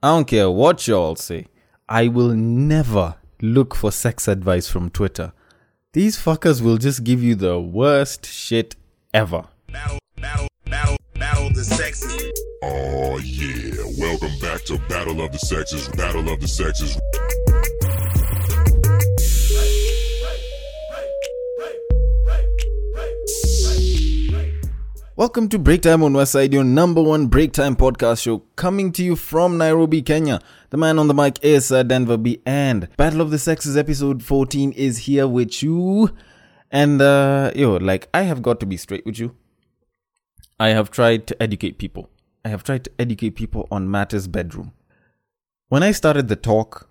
I don't care what y'all say. I will never look for sex advice from Twitter. These fuckers will just give you the worst shit ever. Battle, battle, battle, battle the sexes. Oh yeah, welcome back to Battle of the Sexes, Battle of the Sexes. Welcome to Break Time on Westside, your number one break time podcast show, coming to you from Nairobi, Kenya. The man on the mic is uh, Denver B, and Battle of the Sexes episode 14 is here with you. And, uh, yo, like, I have got to be straight with you. I have tried to educate people. I have tried to educate people on matters bedroom. When I started the talk,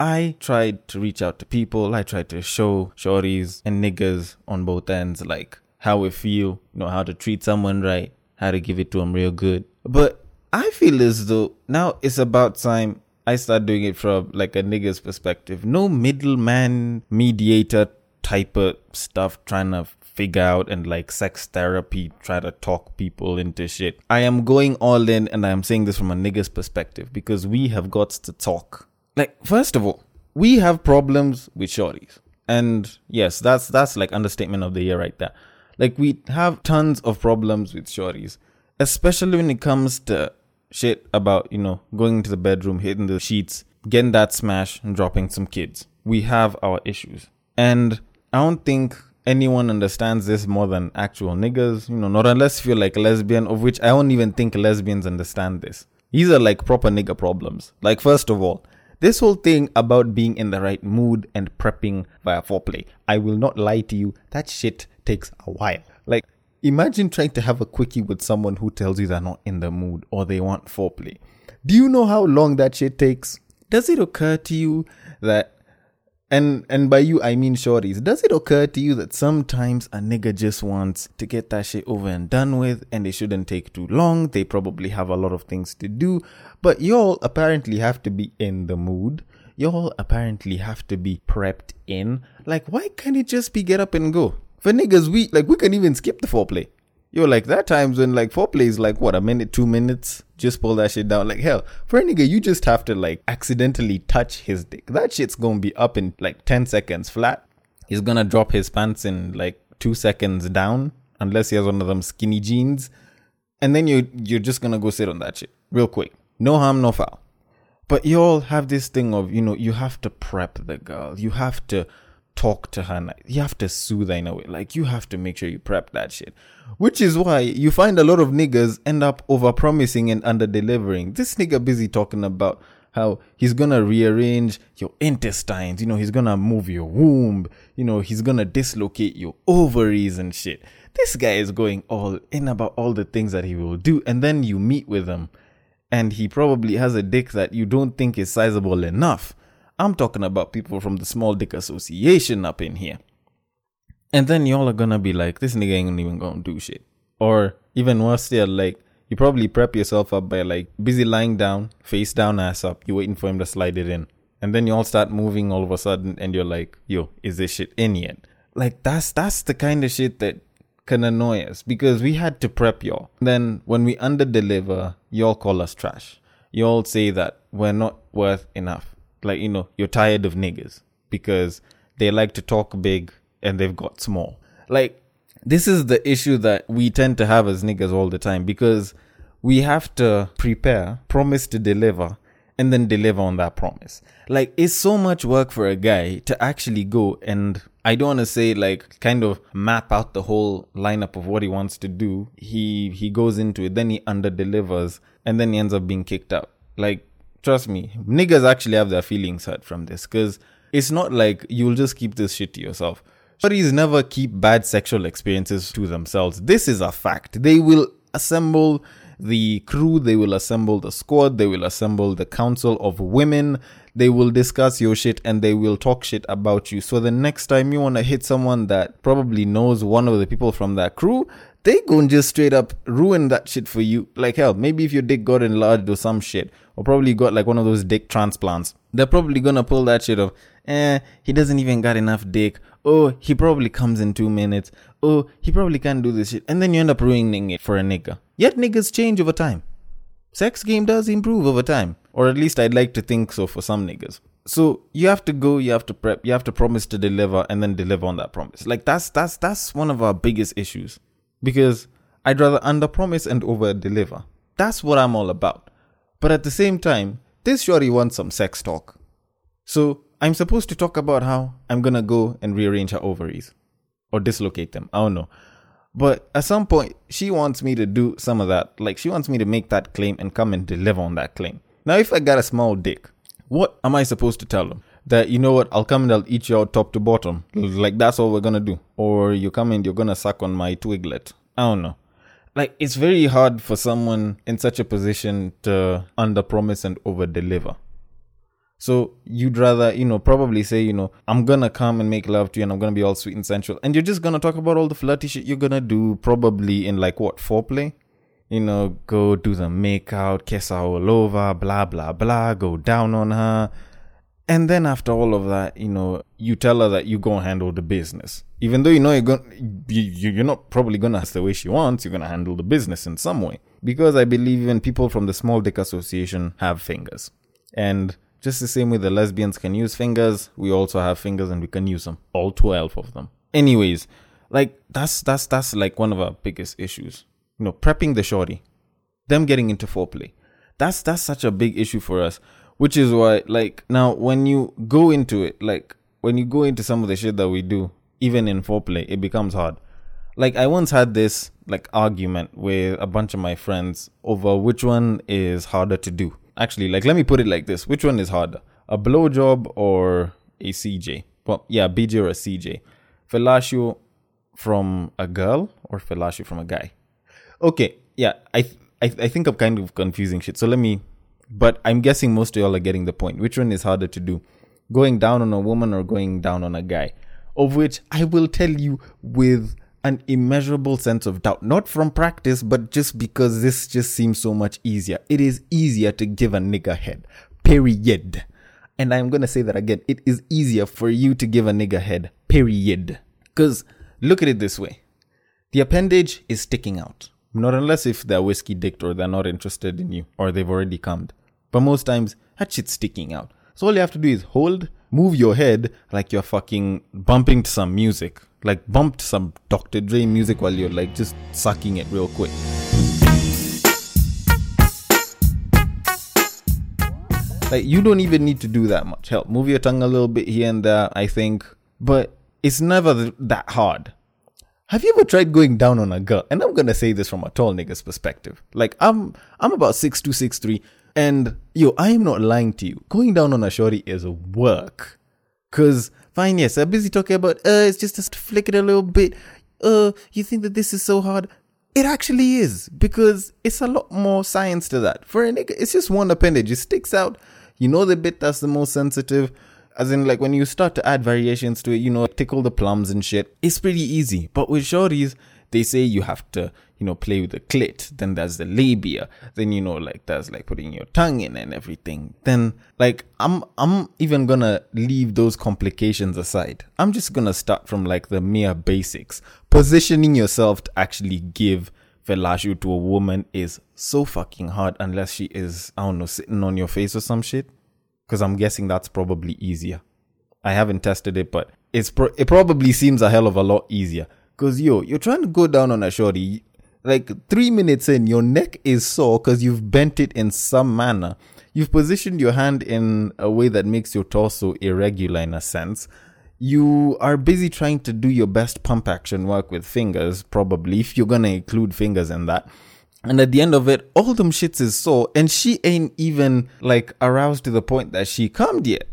I tried to reach out to people. I tried to show shorties and niggas on both ends, like, how we feel, you know, how to treat someone right, how to give it to them real good. But I feel as though now it's about time I start doing it from like a nigga's perspective. No middleman mediator type of stuff trying to figure out and like sex therapy, try to talk people into shit. I am going all in and I'm saying this from a nigga's perspective because we have got to talk. Like, first of all, we have problems with shorties. And yes, that's that's like understatement of the year right there. Like we have tons of problems with shorties, especially when it comes to shit about, you know, going into the bedroom, hitting the sheets, getting that smash and dropping some kids. We have our issues. And I don't think anyone understands this more than actual niggas, you know, not unless you're like a lesbian, of which I don't even think lesbians understand this. These are like proper nigga problems. Like, first of all, this whole thing about being in the right mood and prepping via foreplay. I will not lie to you, that shit takes a while. Like, imagine trying to have a quickie with someone who tells you they're not in the mood or they want foreplay. Do you know how long that shit takes? Does it occur to you that and and by you I mean shorties. Does it occur to you that sometimes a nigga just wants to get that shit over and done with and it shouldn't take too long? They probably have a lot of things to do, but y'all apparently have to be in the mood. Y'all apparently have to be prepped in. Like why can't it just be get up and go? For niggas, we like we can even skip the foreplay. Yo, like that times when like foreplay is like what a minute, two minutes, just pull that shit down. Like hell, for a nigga, you just have to like accidentally touch his dick. That shit's gonna be up in like ten seconds flat. He's gonna drop his pants in like two seconds down, unless he has one of them skinny jeans, and then you you're just gonna go sit on that shit real quick. No harm, no foul. But you all have this thing of you know you have to prep the girl. You have to talk to her. You have to soothe her in a way. Like you have to make sure you prep that shit. Which is why you find a lot of niggas end up over promising and under delivering. This nigga busy talking about how he's gonna rearrange your intestines, you know, he's gonna move your womb, you know, he's gonna dislocate your ovaries and shit. This guy is going all in about all the things that he will do, and then you meet with him, and he probably has a dick that you don't think is sizable enough. I'm talking about people from the Small Dick Association up in here. And then y'all are gonna be like, this nigga ain't even gonna do shit. Or even worse still, like, you probably prep yourself up by like busy lying down, face down, ass up. You're waiting for him to slide it in. And then you all start moving all of a sudden and you're like, yo, is this shit in yet? Like that's that's the kind of shit that can annoy us because we had to prep y'all. Then when we under deliver, y'all call us trash. Y'all say that we're not worth enough. Like, you know, you're tired of niggas because they like to talk big and they've got small. Like, this is the issue that we tend to have as niggas all the time because we have to prepare, promise to deliver, and then deliver on that promise. Like, it's so much work for a guy to actually go and I don't want to say like kind of map out the whole lineup of what he wants to do. He he goes into it, then he under delivers, and then he ends up being kicked out. Like, trust me, niggas actually have their feelings hurt from this because it's not like you'll just keep this shit to yourself. Shorties never keep bad sexual experiences to themselves. This is a fact. They will assemble the crew, they will assemble the squad, they will assemble the council of women, they will discuss your shit and they will talk shit about you. So the next time you want to hit someone that probably knows one of the people from that crew, they gon' just straight up ruin that shit for you. Like hell, maybe if your dick got enlarged or some shit, or probably got like one of those dick transplants, they're probably gonna pull that shit of, eh, he doesn't even got enough dick. Oh, he probably comes in two minutes. Oh, he probably can't do this shit. And then you end up ruining it for a nigga. Yet niggas change over time. sex game does improve over time. Or at least I'd like to think so for some niggas. So you have to go, you have to prep, you have to promise to deliver and then deliver on that promise. Like that's that's that's one of our biggest issues. Because I'd rather under promise and over deliver. That's what I'm all about. But at the same time, this shorty wants some sex talk. So I'm supposed to talk about how I'm gonna go and rearrange her ovaries or dislocate them. I don't know. But at some point, she wants me to do some of that. Like, she wants me to make that claim and come and deliver on that claim. Now, if I got a small dick, what am I supposed to tell them? That, you know what, I'll come and I'll eat you out top to bottom. Like, that's all we're gonna do. Or you come and you're gonna suck on my twiglet. I don't know. Like, it's very hard for someone in such a position to under promise and over deliver. So you'd rather, you know, probably say, you know, I'm gonna come and make love to you and I'm gonna be all sweet and sensual. And you're just gonna talk about all the flirty shit you're gonna do probably in like what, foreplay? You know, go do the make out, kiss her all over, blah blah blah, go down on her. And then after all of that, you know, you tell her that you're gonna handle the business. Even though you know you're gonna, you, you're not probably gonna ask the way she wants, you're gonna handle the business in some way. Because I believe even people from the Small Dick Association have fingers. And just the same way the lesbians can use fingers, we also have fingers and we can use them. All 12 of them. Anyways, like that's that's that's like one of our biggest issues. You know, prepping the shorty. Them getting into foreplay. That's that's such a big issue for us. Which is why like now when you go into it, like when you go into some of the shit that we do, even in foreplay, it becomes hard. Like I once had this like argument with a bunch of my friends over which one is harder to do actually, like, let me put it like this which one is harder, a blowjob or a CJ? Well, yeah, BJ or a CJ. Fellatio from a girl or fellatio from a guy? Okay, yeah, I, th- I, th- I think I'm kind of confusing shit. So let me, but I'm guessing most of y'all are getting the point. Which one is harder to do? Going down on a woman or going down on a guy? Of which I will tell you with an immeasurable sense of doubt, not from practice, but just because this just seems so much easier. It is easier to give a nigga head. Period. And I'm gonna say that again. It is easier for you to give a nigga head. Period. Because look at it this way the appendage is sticking out. Not unless if they're whiskey dicked or they're not interested in you or they've already cummed. But most times, that shit's sticking out. So all you have to do is hold, move your head like you're fucking bumping to some music like bumped some Dr. Dre music while you're like just sucking it real quick. Like you don't even need to do that much. Help move your tongue a little bit here and there, I think, but it's never th- that hard. Have you ever tried going down on a girl? And I'm gonna say this from a tall nigga's perspective. Like I'm, I'm about six two, six three, and yo, I am not lying to you. Going down on a shorty is work, cause Fine, yes. I'm busy talking about, uh, it's just to flick it a little bit. Uh, you think that this is so hard? It actually is because it's a lot more science to that. For a nigga, it's just one appendage. It sticks out. You know the bit that's the most sensitive. As in, like when you start to add variations to it, you know, tickle the plums and shit. It's pretty easy. But with shorties, they say you have to, you know, play with the clit. Then there's the labia. Then, you know, like there's like putting your tongue in and everything. Then like I'm, I'm even gonna leave those complications aside. I'm just gonna start from like the mere basics. Positioning yourself to actually give fellatio to a woman is so fucking hard unless she is, I don't know, sitting on your face or some shit. Cause I'm guessing that's probably easier. I haven't tested it, but it's pro- it probably seems a hell of a lot easier. Cause yo, you're trying to go down on a shorty. Like three minutes in, your neck is sore because you've bent it in some manner. You've positioned your hand in a way that makes your torso irregular in a sense. You are busy trying to do your best pump action work with fingers, probably, if you're gonna include fingers in that. And at the end of it, all them shits is sore, and she ain't even like aroused to the point that she come yet.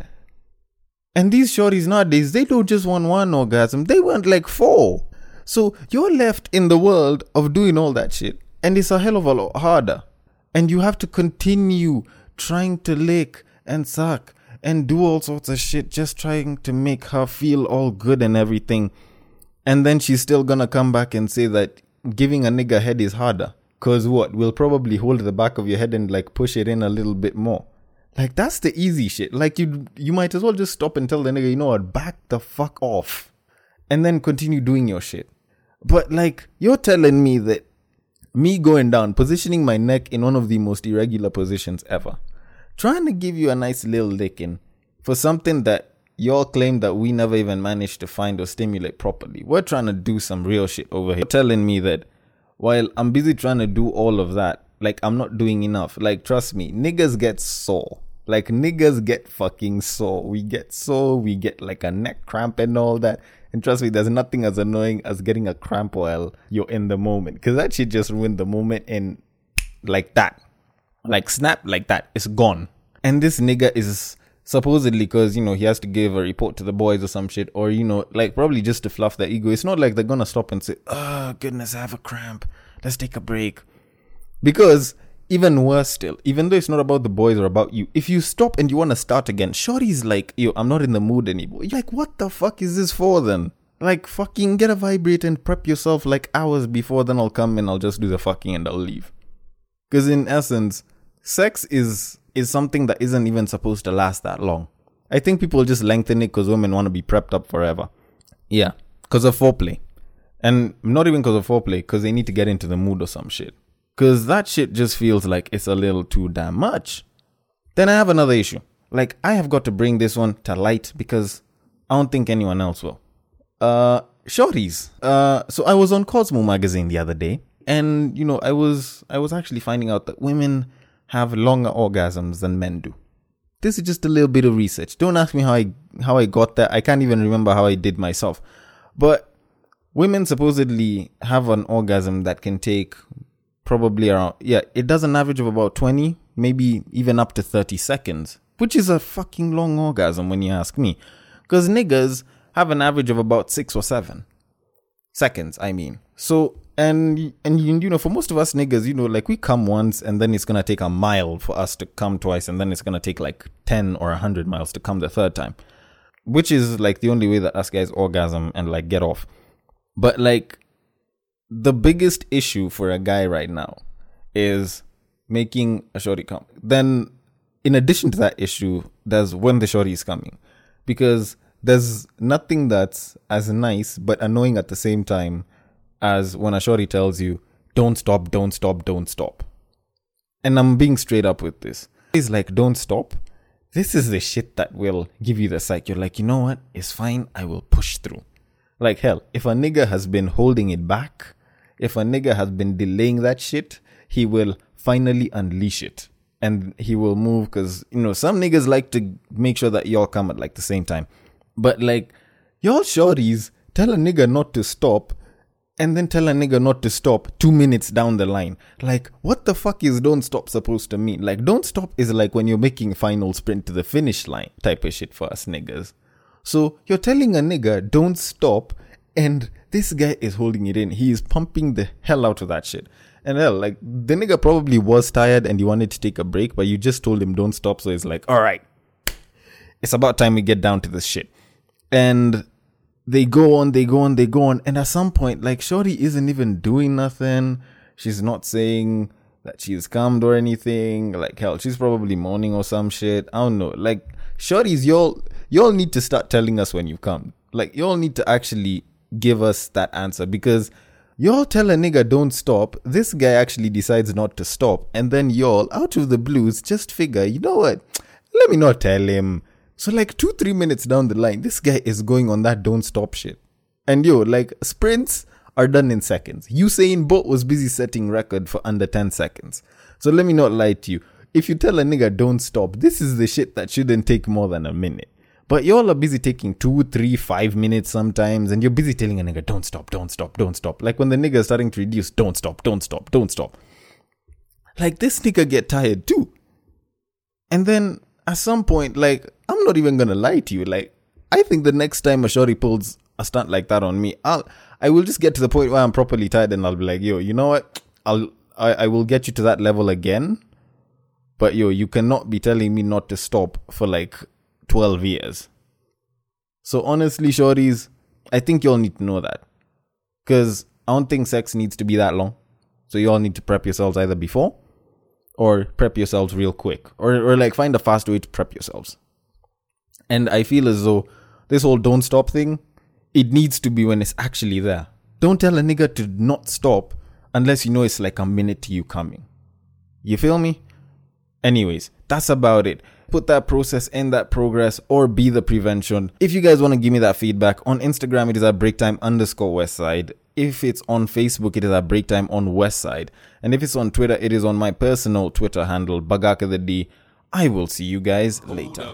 And these shorties nowadays, they don't just want one orgasm, they want like four. So you're left in the world of doing all that shit, and it's a hell of a lot harder. And you have to continue trying to lick and suck and do all sorts of shit, just trying to make her feel all good and everything. And then she's still gonna come back and say that giving a nigga head is harder. Cause what? We'll probably hold the back of your head and like push it in a little bit more. Like that's the easy shit. Like you you might as well just stop and tell the nigga, you know what, back the fuck off. And then continue doing your shit. But like you're telling me that me going down, positioning my neck in one of the most irregular positions ever, trying to give you a nice little licking for something that y'all claim that we never even managed to find or stimulate properly. We're trying to do some real shit over here. You're telling me that while I'm busy trying to do all of that, like I'm not doing enough. Like trust me, niggas get sore. Like niggas get fucking sore. We get sore. We get like a neck cramp and all that. And trust me, there's nothing as annoying as getting a cramp while you're in the moment. Cause that shit just ruined the moment and like that. Like snap like that. It's gone. And this nigga is supposedly because, you know, he has to give a report to the boys or some shit. Or, you know, like probably just to fluff their ego. It's not like they're gonna stop and say, Oh goodness, I have a cramp. Let's take a break. Because even worse still, even though it's not about the boys or about you, if you stop and you want to start again, Shorty's like, yo, I'm not in the mood anymore. You're like, what the fuck is this for then? Like, fucking get a vibrate and prep yourself like hours before, then I'll come and I'll just do the fucking and I'll leave. Because in essence, sex is is something that isn't even supposed to last that long. I think people just lengthen it because women want to be prepped up forever. Yeah, because of foreplay. And not even because of foreplay, because they need to get into the mood or some shit. Because that shit just feels like it's a little too damn much. Then I have another issue. Like, I have got to bring this one to light because I don't think anyone else will. Uh, shorties. Uh, so I was on Cosmo magazine the other day, and you know, I was I was actually finding out that women have longer orgasms than men do. This is just a little bit of research. Don't ask me how I how I got that. I can't even remember how I did myself. But women supposedly have an orgasm that can take probably around yeah it does an average of about 20 maybe even up to 30 seconds which is a fucking long orgasm when you ask me. Because niggas have an average of about six or seven seconds i mean. So and and you, know for most of us niggas you know like we come once and then it's gonna take a mile for us to come twice and then it's gonna take like 10 or 100 miles to come the third time which is like the only way that us guys orgasm and like get off. But like the biggest issue for a guy right now is making a shorty come. Then, in addition to that issue, there's when the shorty is coming, because there's nothing that's as nice but annoying at the same time as when a shorty tells you, "Don't stop, don't stop, don't stop." And I'm being straight up with this. It's like, "Don't stop." This is the shit that will give you the psych. You're like, you know what? It's fine. I will push through. Like hell, if a nigga has been holding it back, if a nigga has been delaying that shit, he will finally unleash it. And he will move because, you know, some niggas like to make sure that y'all come at like the same time. But like, y'all shorties tell a nigga not to stop and then tell a nigga not to stop two minutes down the line. Like, what the fuck is don't stop supposed to mean? Like, don't stop is like when you're making final sprint to the finish line type of shit for us niggas. So you're telling a nigga don't stop, and this guy is holding it in. He is pumping the hell out of that shit. And hell, like the nigga probably was tired and he wanted to take a break, but you just told him don't stop. So it's like, all right, it's about time we get down to this shit. And they go on, they go on, they go on. And at some point, like Shorty isn't even doing nothing. She's not saying that she's calmed or anything. Like hell, she's probably moaning or some shit. I don't know. Like Shorty's y'all y'all need to start telling us when you come. Like y'all need to actually give us that answer because y'all tell a nigga don't stop. This guy actually decides not to stop, and then y'all out of the blues just figure, you know what? Let me not tell him. So like two three minutes down the line, this guy is going on that don't stop shit, and yo like sprints are done in seconds. Usain Bolt was busy setting record for under 10 seconds. So let me not lie to you. If you tell a nigga don't stop, this is the shit that shouldn't take more than a minute. But y'all are busy taking two, three, five minutes sometimes, and you're busy telling a nigga, don't stop, don't stop, don't stop. Like when the nigga is starting to reduce, don't stop, don't stop, don't stop. Like this nigga get tired too. And then at some point, like, I'm not even gonna lie to you, like, I think the next time a shorty pulls a stunt like that on me, I'll I will just get to the point where I'm properly tired and I'll be like, yo, you know what? I'll I, I will get you to that level again. But yo, you cannot be telling me not to stop for like 12 years. So honestly, shorties, I think y'all need to know that. Cause I don't think sex needs to be that long. So y'all need to prep yourselves either before or prep yourselves real quick. Or or like find a fast way to prep yourselves. And I feel as though this whole don't stop thing, it needs to be when it's actually there. Don't tell a nigga to not stop unless you know it's like a minute to you coming. You feel me? Anyways, that's about it. Put that process in that progress or be the prevention. If you guys want to give me that feedback on Instagram, it is at breaktime underscore westside. If it's on Facebook, it is at breaktime on westside. And if it's on Twitter, it is on my personal Twitter handle, Bagaka the D. I will see you guys later.